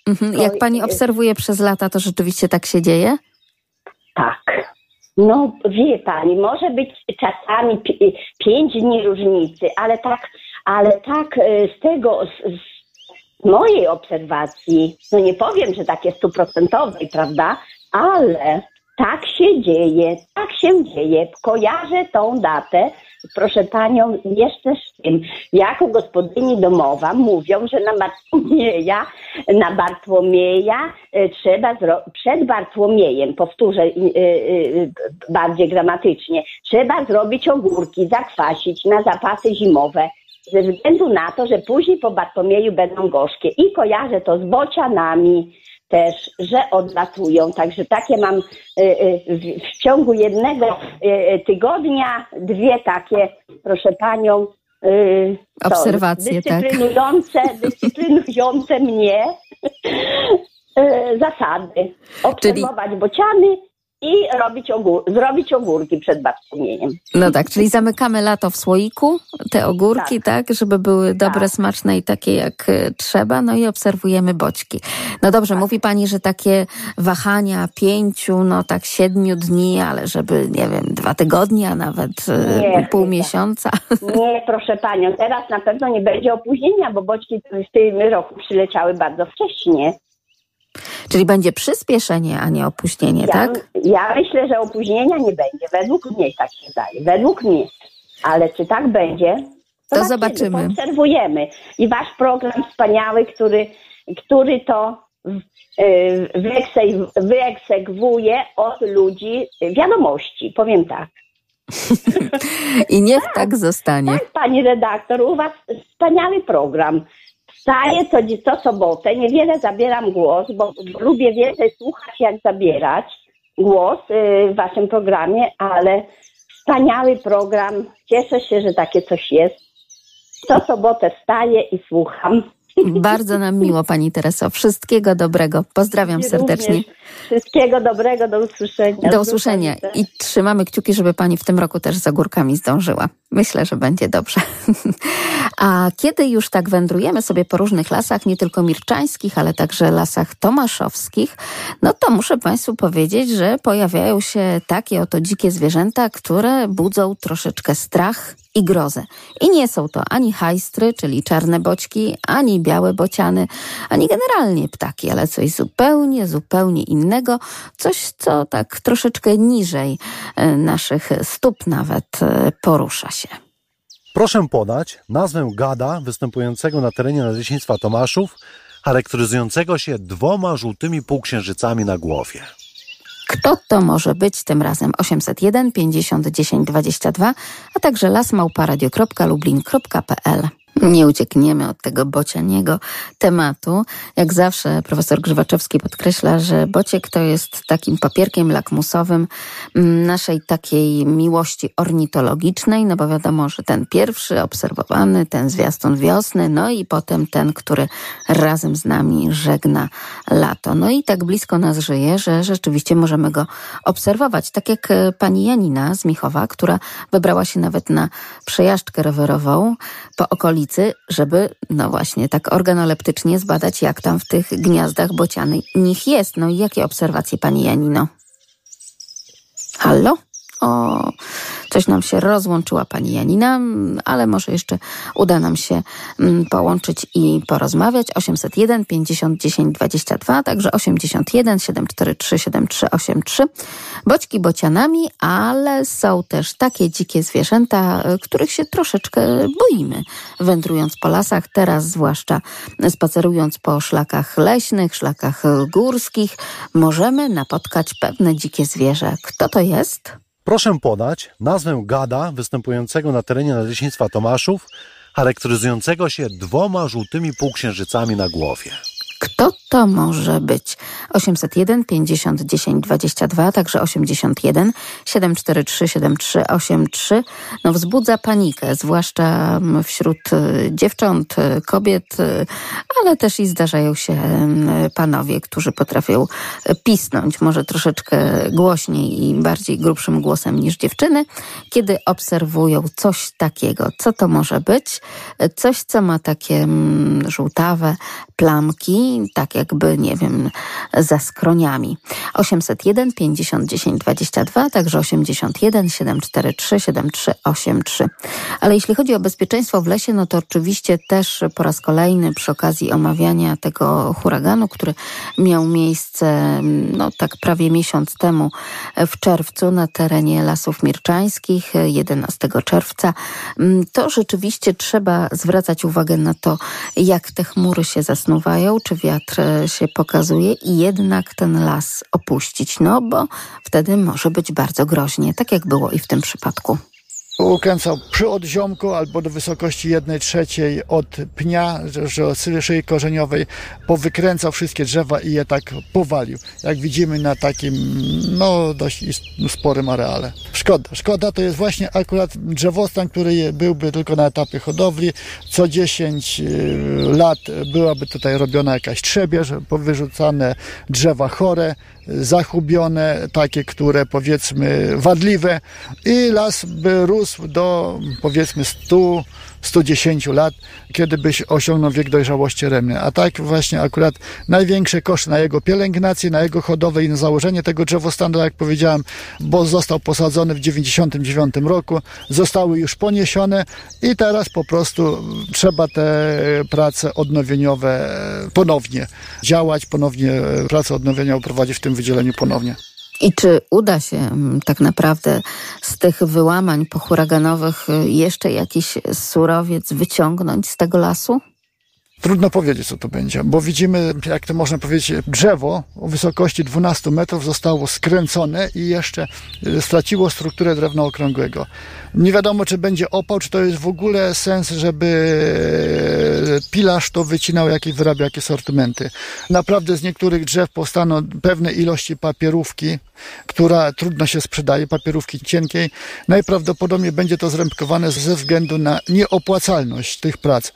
mhm, jak Pani obserwuje przez lata, to rzeczywiście tak się dzieje? Tak. No, wie pani, może być czasami pi- pięć dni różnicy, ale tak, ale tak y, z tego, z, z mojej obserwacji, no nie powiem, że takie stuprocentowej, prawda, ale Tak się dzieje, tak się dzieje. Kojarzę tą datę, proszę panią, jeszcze z tym. Jako gospodyni domowa mówią, że na Bartłomieja, na Bartłomieja e, trzeba przed Bartłomiejem, powtórzę e, e, bardziej gramatycznie, trzeba zrobić ogórki, zakwasić na zapasy zimowe. Ze względu na to, że później po Bartłomieju będą gorzkie. I kojarzę to z bocianami, też, że odlatują. Także takie mam y, y, w, ciągu jednego y, tygodnia dwie takie, proszę panią, to, Obserwacje, tak. dyscyplinujące, (laughs) dyscyplinujące mnie zasady. Obserwować bociany i robić ogór- zrobić ogórki przed Bartłomiejem. No tak, czyli zamykamy lato w słoiku, te ogórki, tak, żeby były dobre, Tak. smaczne i takie jak y, trzeba, no i obserwujemy boćki. No dobrze, Tak. mówi pani, że takie wahania pięciu, no tak siedmiu dni, ale żeby, nie wiem, dwa tygodnie, a nawet y, Nie, pół miesiąca. (laughs) Nie, proszę panią, teraz na pewno nie będzie opóźnienia, bo boczki w tym roku przyleciały bardzo wcześnie. Czyli będzie przyspieszenie, a nie opóźnienie, Ja, tak? ja myślę, że opóźnienia nie będzie. Według mnie tak się zdaje. Według mnie. Ale czy tak będzie? To zobaczymy. Obserwujemy. I wasz program wspaniały, który, który to y, wyegzekwuje od ludzi wiadomości. Powiem tak. (laughs) I niech tak zostanie. Tak, pani redaktor, u was wspaniały program. Wstaję co, co sobotę, niewiele zabieram głos, bo lubię więcej słuchać, jak zabierać głos y, w waszym programie, ale wspaniały program. Cieszę się, że takie coś jest. Co sobotę wstaję i słucham. Bardzo nam miło, pani Tereso. Wszystkiego dobrego. Pozdrawiam serdecznie. Wszystkiego dobrego, do usłyszenia. Do usłyszenia i trzymamy kciuki, żeby pani w tym roku też z ogórkami zdążyła. Myślę, że będzie dobrze. (laughs) A kiedy już tak wędrujemy sobie po różnych lasach, nie tylko mirczańskich, ale także lasach tomaszowskich, no to muszę państwu powiedzieć, że pojawiają się takie oto dzikie zwierzęta, które budzą troszeczkę strach i grozę. I nie są to ani hajstry, czyli czarne boćki, ani białe bociany, ani generalnie ptaki, ale coś zupełnie, zupełnie innego, coś, co tak troszeczkę niżej e, naszych stóp nawet e, porusza się. Proszę podać nazwę gada występującego na terenie Nadleśnictwa Tomaszów, charakteryzującego się dwoma żółtymi półksiężycami na głowie. Kto to może być tym razem? 801 50 10 22, a także lasmałparadio.lublin.pl. Nie uciekniemy od tego bocianiego tematu. Jak zawsze profesor Grzywaczewski podkreśla, że bociek to jest takim papierkiem lakmusowym naszej takiej miłości ornitologicznej, no bo wiadomo, że ten pierwszy obserwowany, ten zwiastun wiosny, no i potem ten, który razem z nami żegna lato. No i tak blisko nas żyje, że rzeczywiście możemy go obserwować. Tak jak e, pani Janina z Michowa, która wybrała się nawet na przejażdżkę rowerową po okolicy, żeby, no właśnie, tak organoleptycznie zbadać, jak tam w tych gniazdach bociany nich jest. No i jakie obserwacje pani Janino? Halo? O, coś nam się rozłączyła pani Janina, ale może jeszcze uda nam się połączyć i porozmawiać. 801 50 10 22, także 81 743 7383. Boćki bocianami, ale są też takie dzikie zwierzęta, y, których się troszeczkę boimy. Wędrując po lasach, teraz zwłaszcza spacerując po szlakach leśnych, szlakach górskich, możemy napotkać pewne dzikie zwierzę. Kto to jest? Proszę podać nazwę gada występującego na terenie Nadleśnictwa Tomaszów, charakteryzującego się dwoma żółtymi półksiężycami na głowie. Kto to może być? 801 50 10 22, także 81 743 7383. No wzbudza panikę, zwłaszcza mm, wśród y, dziewcząt, y, kobiet, y, ale też i zdarzają się mm, panowie, którzy potrafią pisnąć, może troszeczkę głośniej i bardziej grubszym głosem niż dziewczyny, kiedy obserwują coś takiego. Co to może być? Coś, co ma takie mm, żółtawe plamki, takie jakby, nie wiem, za skroniami. 801 50 10 22, także 81 743 7383. Ale jeśli chodzi o bezpieczeństwo w lesie, no to oczywiście też po raz kolejny przy okazji omawiania tego huraganu, który miał miejsce no tak prawie miesiąc temu w czerwcu na terenie Lasów Mirczańskich, 11 czerwca, to rzeczywiście trzeba zwracać uwagę na to, jak te chmury się zasnuwają, czy wiatr się pokazuje i jednak ten las opuścić, no bo wtedy może być bardzo groźnie, tak jak było i w tym przypadku ukręcał przy odziomku albo do wysokości 1 trzeciej od pnia, że szyi korzeniowej, powykręcał wszystkie drzewa i je tak powalił. Jak widzimy na takim, no dość sporym areale. Szkoda. Szkoda to jest właśnie akurat drzewostan, który byłby tylko na etapie hodowli. Co 10 y, lat byłaby tutaj robiona jakaś trzebież, powyrzucane drzewa chore, zachubione, takie, które powiedzmy wadliwe i las by rósł do powiedzmy 100 110 lat, kiedy byś osiągnął wiek dojrzałości remny. A tak właśnie akurat największe koszty na jego pielęgnację, na jego hodowę i na założenie tego drzewostanu, jak powiedziałem, bo został posadzony w 99 roku, zostały już poniesione i teraz po prostu trzeba te prace odnowieniowe ponownie działać, ponownie prace odnowienia prowadzić w tym wydzieleniu ponownie. I czy uda się mm, tak naprawdę z tych wyłamań pohuraganowych y, jeszcze jakiś surowiec wyciągnąć z tego lasu? Trudno powiedzieć, co to będzie, bo widzimy, jak to można powiedzieć, drzewo o wysokości 12 metrów zostało skręcone i jeszcze y, straciło strukturę drewna okrągłego. Nie wiadomo, czy będzie opał, czy to jest w ogóle sens, żeby pilarz to wycinał, jakie wyrabia jakie sortymenty. Naprawdę z niektórych drzew powstaną pewne ilości papierówki, która trudno się sprzedaje, papierówki cienkiej. Najprawdopodobniej będzie to zrębkowane ze względu na nieopłacalność tych prac.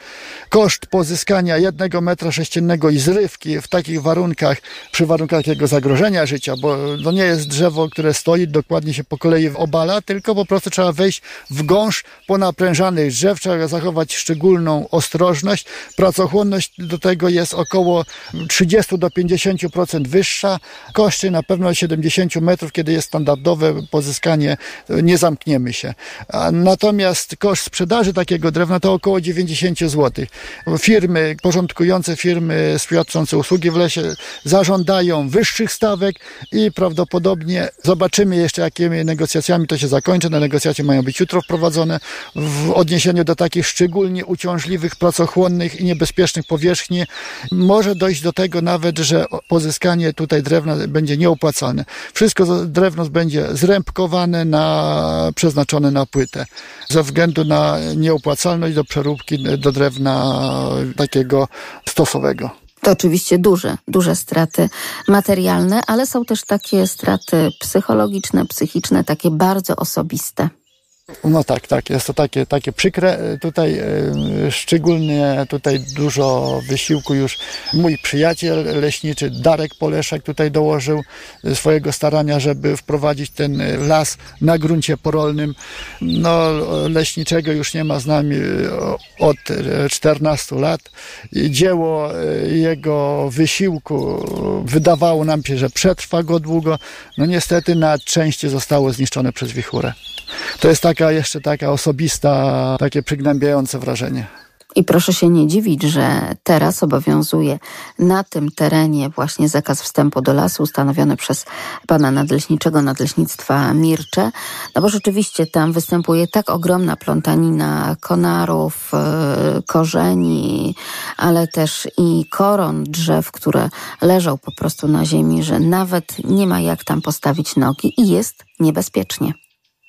Koszt pozyskania jednego metra sześciennego i zrywki w takich warunkach, przy warunkach jego zagrożenia życia, bo to nie jest drzewo, które stoi, dokładnie się po kolei obala, tylko po prostu trzeba wejść w gąszcz ponaprężanych drzew, trzeba zachować szczególną ostrożność. Pracochłonność do tego jest około 30 do 50% wyższa. Koszty na pewno 70 metrów, kiedy jest standardowe pozyskanie, nie zamkniemy się. Natomiast koszt sprzedaży takiego drewna to około 90 zł. Firmy, porządkujące firmy świadczące usługi w lesie zażądają wyższych stawek i prawdopodobnie zobaczymy jeszcze, jakimi negocjacjami to się zakończy. Te negocjacje mają być jutro wprowadzone w odniesieniu do takich szczególnie uciążliwych, pracochłonnych i niebezpiecznych powierzchni. Może dojść do tego nawet, że pozyskanie tutaj drewna będzie nieopłacalne. Wszystko drewno będzie zrębkowane, na, przeznaczone na płytę ze względu na nieopłacalność do przeróbki do drewna takiego stosowego. To oczywiście duże, duże straty materialne, ale są też takie straty psychologiczne, psychiczne, takie bardzo osobiste. No tak, tak, jest to takie, takie przykre. Tutaj e, szczególnie tutaj dużo wysiłku już mój przyjaciel leśniczy Darek Poleszak tutaj dołożył swojego starania, żeby wprowadzić ten las na gruncie porolnym. No leśniczego już nie ma z nami e, od 14 lat. Dzieło e, jego wysiłku wydawało nam się, że przetrwa go długo. No niestety na części zostało zniszczone przez wichurę. To jest taka jeszcze taka osobista, takie przygnębiające wrażenie. I proszę się nie dziwić, że teraz obowiązuje na tym terenie właśnie zakaz wstępu do lasu ustanowiony przez pana nadleśniczego nadleśnictwa Mircze, no bo rzeczywiście tam występuje tak ogromna plątanina konarów, e, korzeni, ale też i koron drzew, które leżą po prostu na ziemi, że nawet nie ma jak tam postawić nogi i jest niebezpiecznie.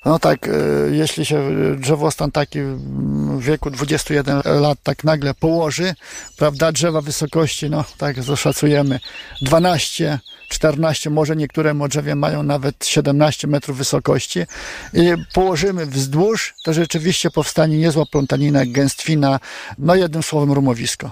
No tak, e, jeśli się drzewostan taki w wieku 21 lat tak nagle położy, prawda, drzewa wysokości, no tak zaszacujemy 12, 14, może niektóre drzewie mają nawet 17 metrów wysokości i położymy wzdłuż, to rzeczywiście powstanie niezła plątanina, gęstwina, no jednym słowem rumowisko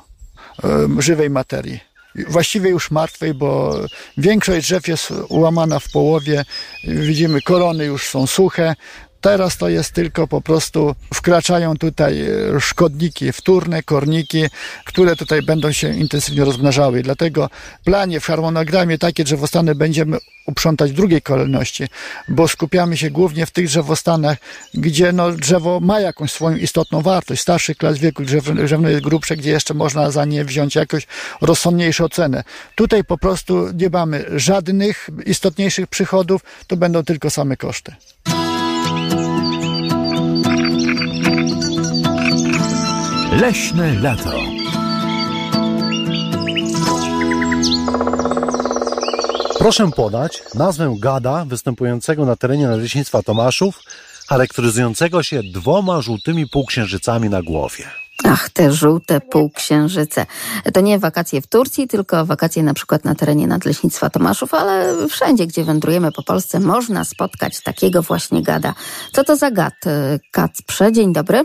e, żywej materii właściwie już martwej, bo większość drzew jest ułamana w połowie. Widzimy, korony już są suche. Teraz to jest tylko po prostu wkraczają tutaj e, szkodniki wtórne, korniki, które tutaj będą się intensywnie rozmnażały. Dlatego w planie, w harmonogramie takie drzewostany będziemy uprzątać w drugiej kolejności, bo skupiamy się głównie w tych drzewostanach, gdzie no, drzewo ma jakąś swoją istotną wartość. Starszych klas wieku drzewno jest grubsze, gdzie jeszcze można za nie wziąć jakąś rozsądniejszą cenę. Tutaj po prostu nie mamy żadnych istotniejszych przychodów, to będą tylko same koszty. Leśne lato. Proszę podać nazwę gada występującego na terenie Nadleśnictwa Tomaszów, charakteryzującego się dwoma żółtymi półksiężycami na głowie. Ach, te żółte półksiężyce. To nie wakacje w Turcji, tylko wakacje na przykład na terenie Nadleśnictwa Tomaszów, ale wszędzie, gdzie wędrujemy po Polsce, można spotkać takiego właśnie gada. Co to za gad? Kacprze, dzień dobry.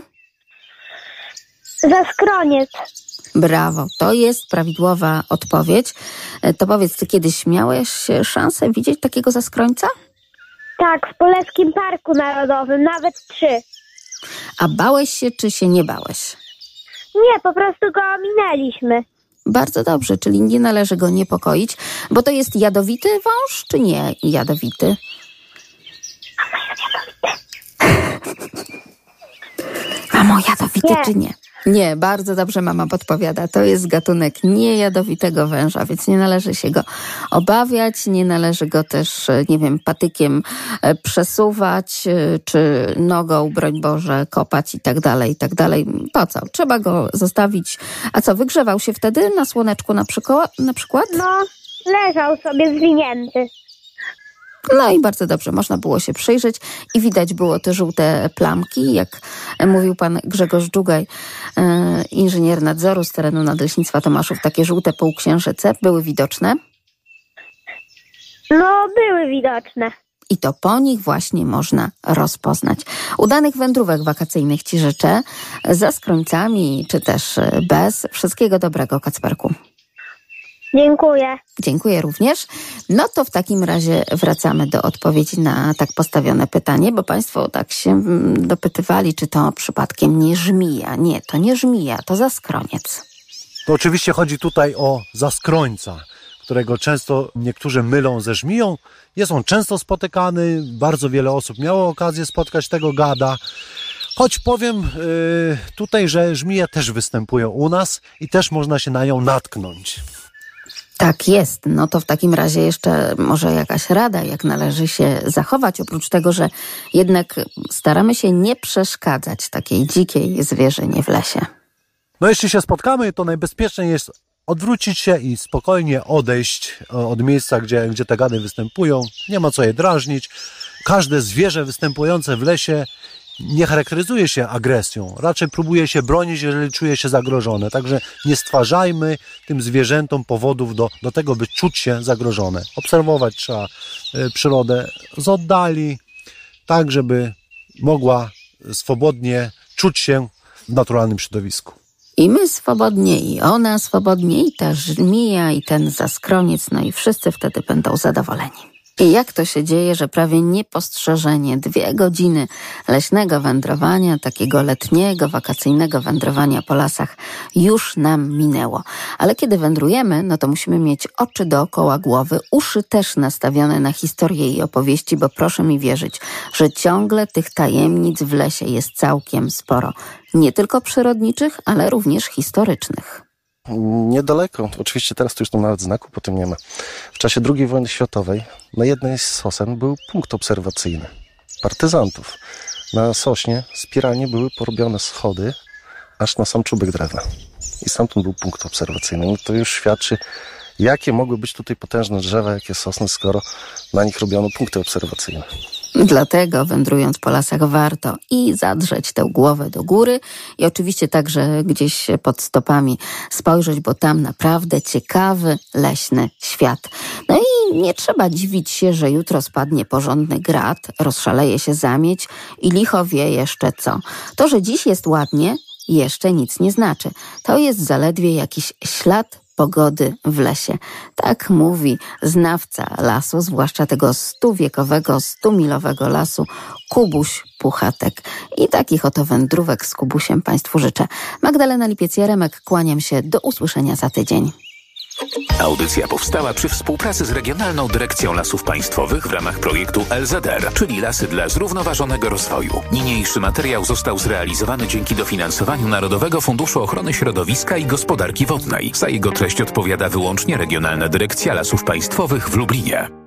Zaskroniec. Brawo, to jest prawidłowa odpowiedź. To powiedz, ty kiedyś miałeś szansę widzieć takiego zaskrońca? Tak, w Polskim Parku Narodowym, nawet trzy. A bałeś się, czy się nie bałeś? Nie, po prostu go ominęliśmy. Bardzo dobrze, czyli nie należy go niepokoić, bo to jest jadowity wąż, czy nie jadowity? Mamo, (laughs) jadowity Nie. czy nie? Nie, bardzo dobrze mama podpowiada. To jest gatunek niejadowitego węża, więc nie należy się go obawiać, nie należy go też, e, nie wiem, patykiem e, przesuwać, e, czy nogą, broń Boże, kopać i tak dalej, i tak dalej. Po co? Trzeba go zostawić. A co, wygrzewał się wtedy na słoneczku na przykład? Na przykład? No, leżał sobie zwinięty. No i bardzo dobrze, można było się przyjrzeć i widać było te żółte plamki, jak mówił pan Grzegorz Dżugaj, e, inżynier nadzoru z terenu Nadleśnictwa Tomaszów, takie żółte półksiężyce były widoczne No, były widoczne. i to po nich właśnie można rozpoznać. Udanych wędrówek wakacyjnych Ci życzę, za skrońcami czy też bez. Wszystkiego dobrego, Kacperku. Dziękuję. Dziękuję również. No to w takim razie wracamy do odpowiedzi na tak postawione pytanie, bo Państwo tak się mm, dopytywali, czy to przypadkiem nie żmija. Nie, to nie żmija, to zaskroniec. To oczywiście chodzi tutaj o zaskrońca, którego często niektórzy mylą ze żmiją. Jest on często spotykany, bardzo wiele osób miało okazję spotkać tego gada. Choć powiem yy, tutaj, że żmije też występują u nas i też można się na nią natknąć. Tak jest. No to w takim razie jeszcze może jakaś rada, jak należy się zachować, oprócz tego, że jednak staramy się nie przeszkadzać takiej dzikiej zwierzynie w lesie. No jeśli się spotkamy, to najbezpieczniej jest odwrócić się i spokojnie odejść e, od miejsca, gdzie, gdzie te gady występują. Nie ma co je drażnić. Każde zwierzę występujące w lesie nie charakteryzuje się agresją. Raczej próbuje się bronić, jeżeli czuje się zagrożone. Także nie stwarzajmy tym zwierzętom powodów do, do tego, by czuć się zagrożone. Obserwować trzeba e, przyrodę z oddali, tak żeby mogła swobodnie czuć się w naturalnym środowisku. I my swobodnie, i ona swobodnie, i ta żmija, i ten zaskroniec, no i wszyscy wtedy będą zadowoleni. I jak to się dzieje, że prawie niepostrzeżenie dwie godziny leśnego wędrowania, takiego letniego, wakacyjnego wędrowania po lasach już nam minęło. Ale kiedy wędrujemy, no to musimy mieć oczy dookoła głowy, uszy też nastawione na historię i opowieści, bo proszę mi wierzyć, że ciągle tych tajemnic w lesie jest całkiem sporo. Nie tylko przyrodniczych, ale również historycznych. Niedaleko, oczywiście teraz tu już nawet znaku po tym nie ma. W czasie II wojny światowej na jednej z sosen był punkt obserwacyjny partyzantów. Na sośnie spiralnie były porobione schody aż na sam czubek drewna. I stamtąd był punkt obserwacyjny. No to już świadczy, jakie mogły być tutaj potężne drzewa, jakie sosny, skoro na nich robiono punkty obserwacyjne. Dlatego wędrując po lasach warto i zadrzeć tę głowę do góry i oczywiście także gdzieś pod stopami spojrzeć, bo tam naprawdę ciekawy leśny świat. No i nie trzeba dziwić się, że jutro spadnie porządny grad, rozszaleje się zamieć i licho wie jeszcze co. To, że dziś jest ładnie, jeszcze nic nie znaczy. To jest zaledwie jakiś ślad pogody w lesie. Tak mówi znawca lasu, zwłaszcza tego stuwiekowego, stumilowego lasu, Kubuś Puchatek. I takich oto wędrówek z Kubusiem Państwu życzę. Magdalena Lipiec-Jaremek, kłaniam się. Do usłyszenia za tydzień. Audycja powstała przy współpracy z Regionalną Dyrekcją Lasów Państwowych w ramach projektu LZR, czyli Lasy dla Zrównoważonego Rozwoju. Niniejszy materiał został zrealizowany dzięki dofinansowaniu Narodowego Funduszu Ochrony Środowiska i Gospodarki Wodnej. Za jego treść odpowiada wyłącznie Regionalna Dyrekcja Lasów Państwowych w Lublinie.